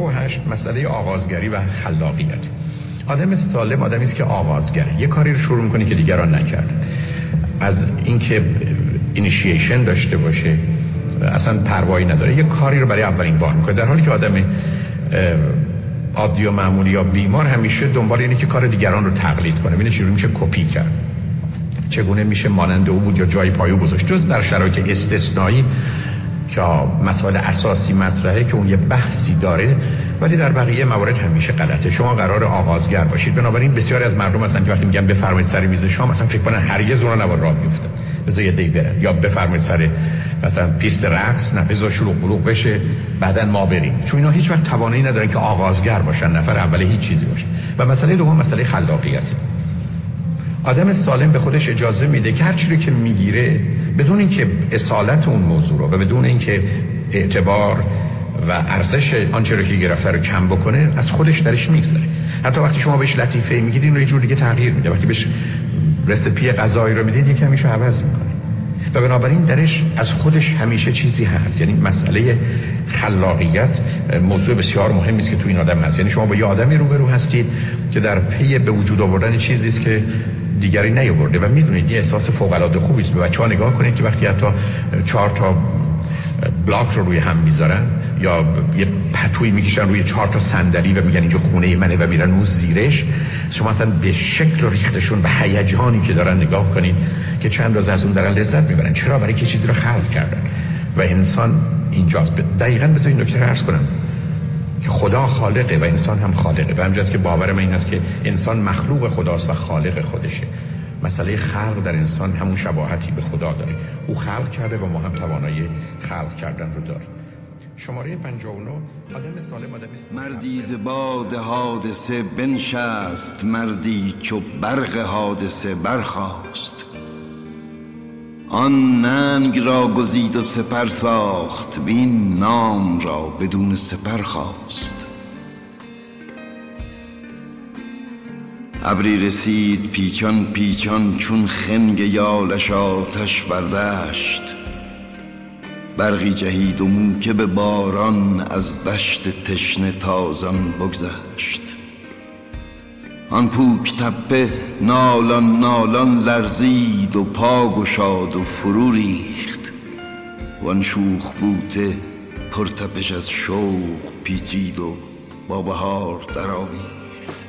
58 مسئله آغازگری و خلاقیت. آدم سالم آدمی است که آغازگره. یه کاری رو شروع می‌کنه که دیگران نکرد. از اینکه اینیشیشن داشته باشه اصلا پروایی نداره. یه کاری رو برای اولین بار می‌کنه. در حالی که آدم عادی و معمولی یا بیمار همیشه دنبال اینه که کار دیگران رو تقلید کنه. ببینه چجوری میشه کپی کرد. چگونه میشه مانند او بود یا جای پای او گذاشت. جز در شرایط استثنایی که مسائل اساسی مطرحه که اون یه بحثی داره ولی در بقیه موارد همیشه غلطه. شما قرار آغازگر باشید. بنابراین بسیاری از مردم هستن که وقتی میگن بفرمایید سر میز شام مثلا فکر کنن هرگز اون نباید راه بیفته. بذار یه دی برن. یا بفرمایید سر مثلا پیست رقص نفذ شلوغ بلوغ بشه بعدا ما بریم. چون اینا هیچ وقت توانایی ندارن که آغازگر باشن. نفر اول هیچ چیزی باشه. و مسئله دوم مسئله خلاقیت. آدم سالم به خودش اجازه میده که هر چیزی که می‌گیره بدون اینکه اصالت اون موضوع رو و بدون اینکه اعتبار و ارزش آنچه رو که گرفته رو کم بکنه از خودش درش می‌گذاره حتی وقتی شما بهش لطیفه میگید این رو یه جور دیگه تغییر میده. وقتی بهش رسپی غذایی رو می‌دید یکم میشه عوض می‌کنه. و بنابراین درش از خودش همیشه چیزی هست. یعنی مسئله خلاقیت موضوع بسیار مهمی است که تو این آدم هست. یعنی شما با یه آدمی روبرو هستید که در پی به وجود آوردن چیزی است که دیگری نیاورده و می‌دونید یه احساس فوق العاده خوبی است. به بچه‌ها نگاه کنید که وقتی حتی چهار تا بلاک رو روی هم می‌ذارن یا یه پتوی می‌کشن روی چهار تا صندلی و میگن اینجا خونه منه و میرن اون زیرش شما اصلا به شکل و ریختشون و هیجانی که دارن نگاه کنید که چند روز از اون دارن لذت می‌برن. چرا؟ برای که چیزی رو خلق کردن. و انسان اینجاست. دقیقا بذار این نکته عرض کنم. که خدا خالقه و انسان هم خالقه. و همجاست که باور من این است که انسان مخلوق خداست و خالق خودشه. مسئله خلق در انسان همون شباهتی به خدا داره. او خلق کرده و ما هم توانایی خلق کردن رو داریم. شماره 59 آدم سالم آدم مردی ز باد حادثه بنشست مردی چو برق حادثه برخاست. آن ننگ را گزید و سپر ساخت بین نام را بدون سپر خواست. ابری رسید پیچان پیچان چون خنگ یالش آتش بردشت برقی جهید و موکب باران از دشت تشنه تازان بگذشت. آن پوک تپه نالان نالان لرزید و پا گشاد و فرو ریخت. وان شوخ بوته پرتپش از شوق پیچید و با بهار درآمیخت.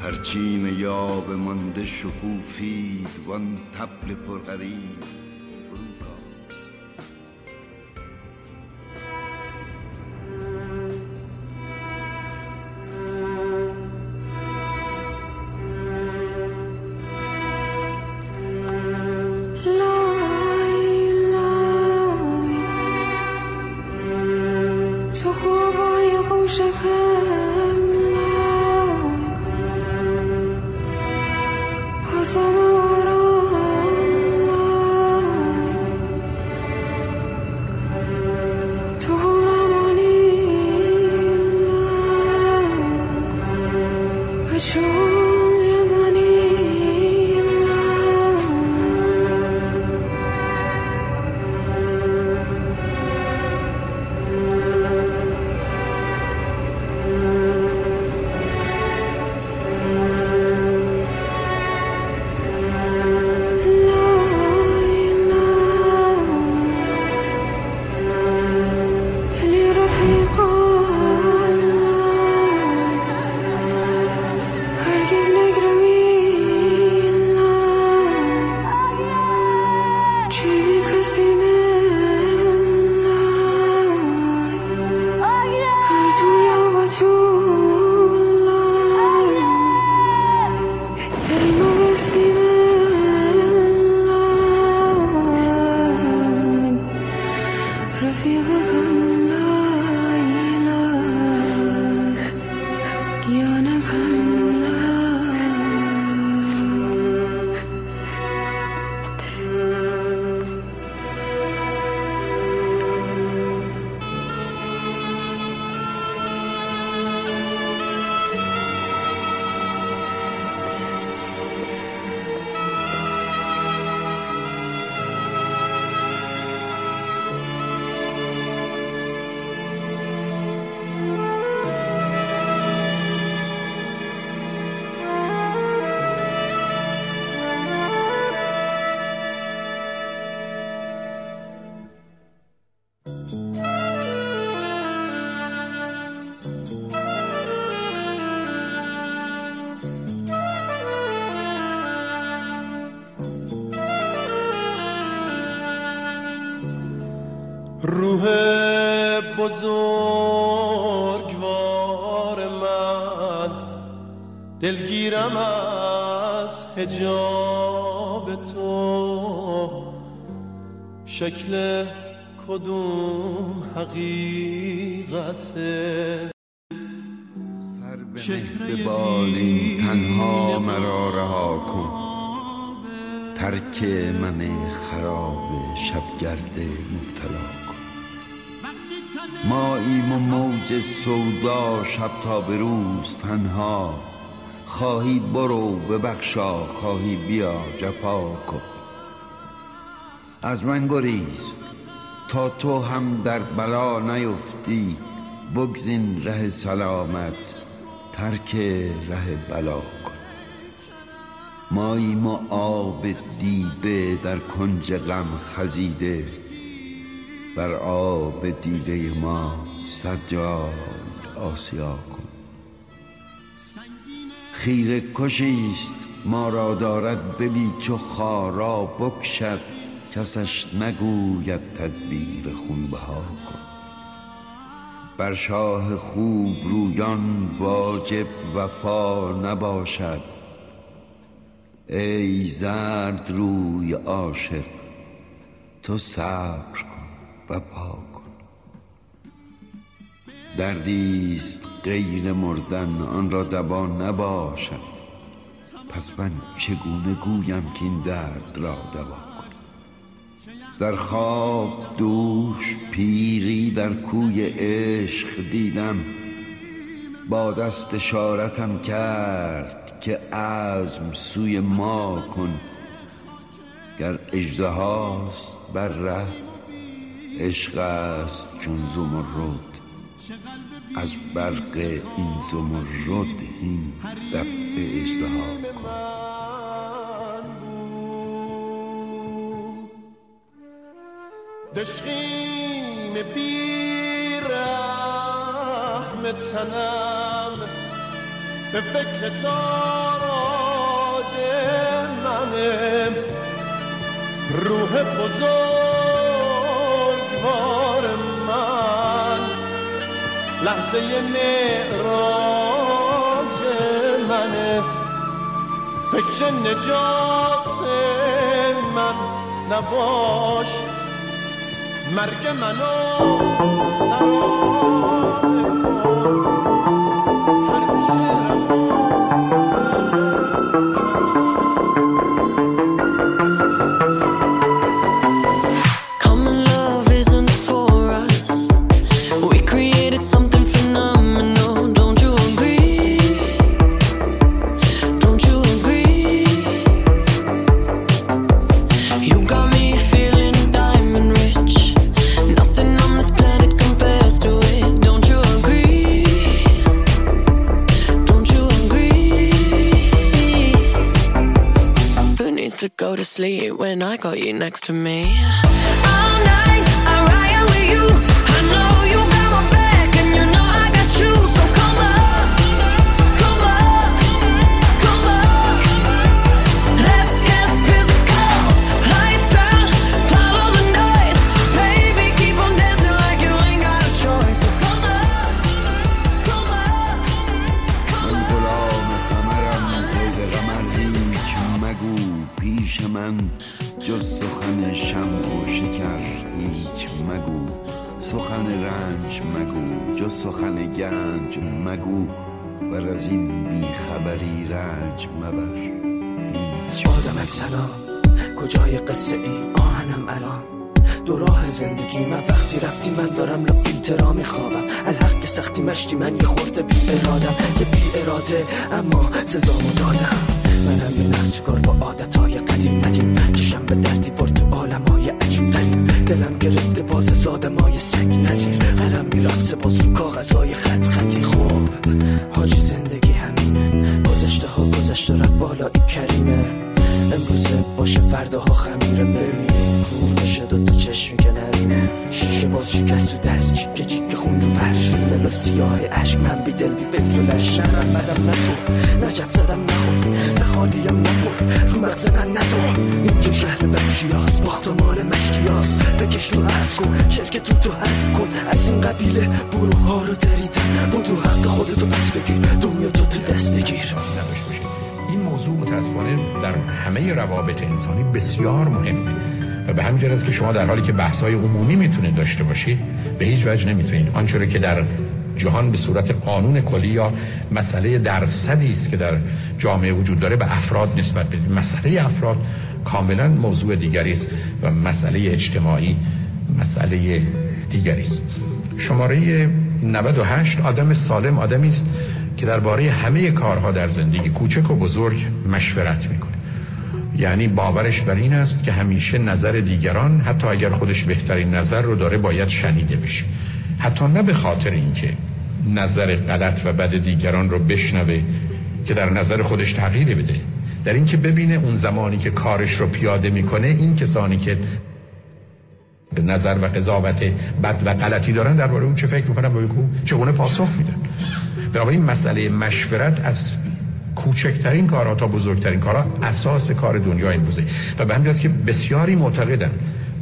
پرچین یاب مانده شکوفید وان تبل پرغریب Ah. روح بزرگوار من دلگیرم از هجاب تو. شکل کدوم حقیقته سر به بالین تنها مرا رها کن. ترک من خراب شبگرد مبتلا. ماییم و موج سودا شب تا به روز تنها. خواهی برو ببخشا خواهی بیا جپا کن. از من گریز تا تو هم در بلا نیفتی. بگزین ره سلامت ترک ره بلا کن. ماییم و آب دیده در کنج غم خزیده. بر آب دیده ما سجای آسیا کن. خیره کشیست ما را دارد دلی چو خارا بکشد کسش نگوید تدبیر خونبها کن. بر شاه خوب رویان واجب وفا نباشد. ای زرد روی عاشق تو صبر کن. وفا کن. دردیست غیر مردن آن را دوا نباشد. پس من چگونه گویم که این درد را کن؟ در خواب دوش پیری در کوی عشق دیدم. با دست اشارتم کرد که عزم سوی ما کن. گر اژدهاست بر ره عشق است چون زمرد. از برق این زمرد هین دفع اجدها کن. دشخیم بی رحم تنم به فکر تاراج منم. روح بزرگوار من. لحظه معراج منه. فکر نجات من نباش. مرگ منو ترانه کن. Next to me? All night جز سخن شم و شکر هیچ مگو. سخن رنج مگو جز سخن گنج مگو. بر از این بیخبری رنج مبر. هیچ آدمک سلام. کجای قصه ای؟ آهنم الان. دو راه زندگی من. وقتی رفتی من دارم لا فیلترا میخوابم. الحق که سختی مشتی من یه خورده بی ارادم. یه بی اراده اما سزامو دادم. منم یه نقشکار با عادت های قدیم ندیم دردی ور تو عالم های عجیب غریب دلم گرفته باز زادمای سگ نزیر قلم میرقصه باز رو کاغذهای خط خطی. خوب حاجی زندگی همینه. گذشته ها گذشته رفت بالا این کریمه. امروزه باشه فرداها خمیره ببین شد و تو چشمی که نبینه. شیشه باز شکست و دست چیکه چیکه خون رو فرش. ملا سیاه عشق من بی دل بی فکر و لش مدم نتو نجف زدم نخور. نخالیم نپر رو مغز من نتو باخت مال مشکیاس. بکش رو عرض کن شرکت تو تو حذف کن. از این قبیله بروها رو دریدن تو حق خودتو پس بگیر. دنیا تو تو دست بگیر. این موضوع متاسفانه در همه روابط انسانی بسیار مهمه و به همین است که شما در حالی که بحث‌های عمومی می‌تونید داشته باشید به هیچ وجه نمی‌تونید. آنچه که در جهان به صورت قانون کلی یا مسئله درصدی است که در جامعه وجود داره به افراد نسبت بدید. مسئله افراد کاملا موضوع دیگری است و مسئله اجتماعی مسئله دیگری است. شماره 98 آدم سالم آدمی است که درباره همه کارها در زندگی کوچک و بزرگ مشورت می‌کنه. یعنی باورش بر این است که همیشه نظر دیگران حتی اگر خودش بهترین نظر رو داره باید شنیده بشه. حتی نه به خاطر اینکه نظر غلط و بد دیگران رو بشنوه که در نظر خودش تغییر بده. در اینکه ببینه اون زمانی که کارش رو پیاده می‌کنه این کسانی که به نظر و قضاوت بد و غلطی دارن درباره اون چه فکر می‌کنن؟ با چگونه پاسخ میدن؟ بنابراین مسئله مشورت از کوچکترین کارها تا بزرگترین کارها اساس کار دنیا امروزه و به همین که بسیاری معتقدن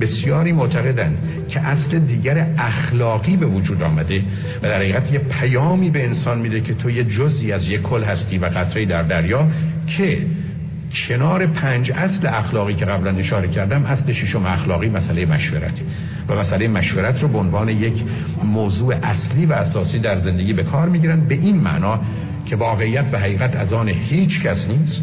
بسیاری معتقدن که اصل دیگر اخلاقی به وجود آمده و در حقیقت یه پیامی به انسان میده که تو یه جزی از یک کل هستی و قطره در دریا که کنار پنج اصل اخلاقی که قبلا اشاره کردم اصل ششم اخلاقی مسئله مشورتی و مسئله مشورت رو به عنوان یک موضوع اصلی و اساسی در زندگی به کار می‌گیرن. به این معنا که واقعیت و حقیقت از آن هیچ کس نیست.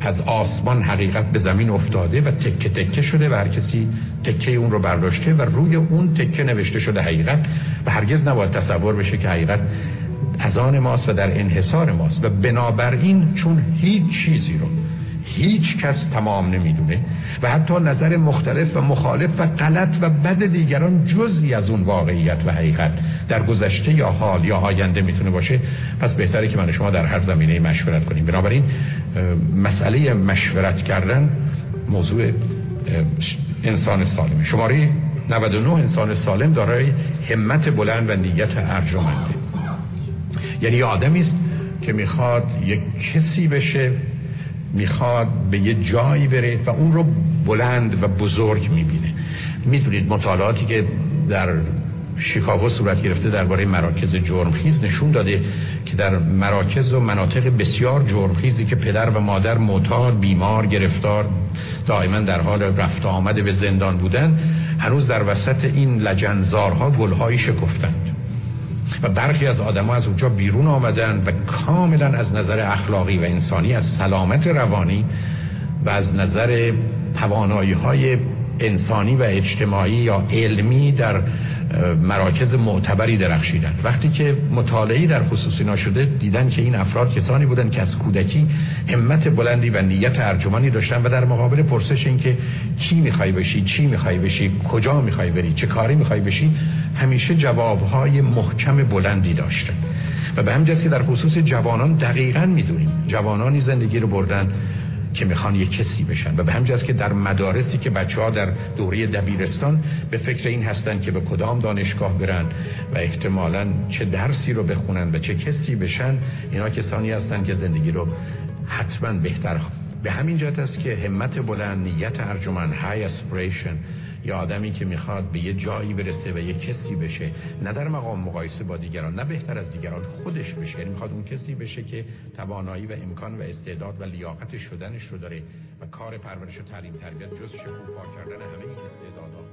از آسمان حقیقت به زمین افتاده و تکه تکه شده و هر کسی تکه اون رو برداشته و روی اون تکه نوشته شده حقیقت و هرگز نباید تصور بشه که حقیقت از آن ماست و در انحصار ماست. و بنابراین چون هیچ چیزی رو هیچ کس تمام نمی‌دونه و حتی نظر مختلف و مخالف و غلط و بد دیگران جزی از اون واقعیت و حقیقت در گذشته یا حال یا آینده می‌تونه باشه. پس بهتره که من شما در هر زمینه مشورت کنیم. بنابراین مسئله مشورت کردن موضوع انسان سالمه. شماره 99 انسان سالم دارای همت بلند و نیت ارجمنده. یعنی آدمی است که می‌خواد یک کسی بشه می‌خواد به یه جایی بره و اون رو بلند و بزرگ می‌بینه. می‌دونید مطالعاتی که در شیکاگو صورت گرفته درباره مراکز جرمخیز نشون داده که در مراکز و مناطق بسیار جرمخیزی که پدر و مادر معتاد بیمار گرفتار دائما در حال رفت آمده به زندان بودن هنوز در وسط این لجنزارها گلهایی شکفتند. و برخی از آدما از اونجا بیرون آمدن و کاملا از نظر اخلاقی و انسانی از سلامت روانی و از نظر توانایی های انسانی و اجتماعی یا علمی در مراکز معتبری درخشیدند. وقتی که مطالعی در خصوصی ناشده دیدن که این افراد کسانی بودند که از کودکی همت بلندی و نیت ارجمانی داشتن و در مقابل پرسش این که کی می‌خوای بشی چی می‌خوای بشی کجا می‌خوای بری چه کاری می‌خوای بشی همیشه جوابهای محکم بلندی داشتن و به همین که در خصوص جوانان دقیقا می‌دونیم. جوانانی زندگی رو بردن که می‌خوان یه کسی بشن. و به همین که در مدارسی که بچه ها در دوره دبیرستان به فکر این هستن که به کدام دانشگاه برن و احتمالا چه درسی رو بخونن و چه کسی بشن اینا کسانی هستن که زندگی رو حتما بهتر به همین جهت است که همت بلند نیت ارجمند های اسپریشن یا آدمی که می‌خواد به یه جایی برسه و یه کسی بشه. نه در مقام مقایسه با دیگران نه بهتر از دیگران خودش بشه. یعنی می‌خواد اون کسی بشه که توانایی و امکان و استعداد و لیاقت شدنش رو داره و کار پرورش و تعلیم تربیت جز شکوفا کردن همه این استعدادات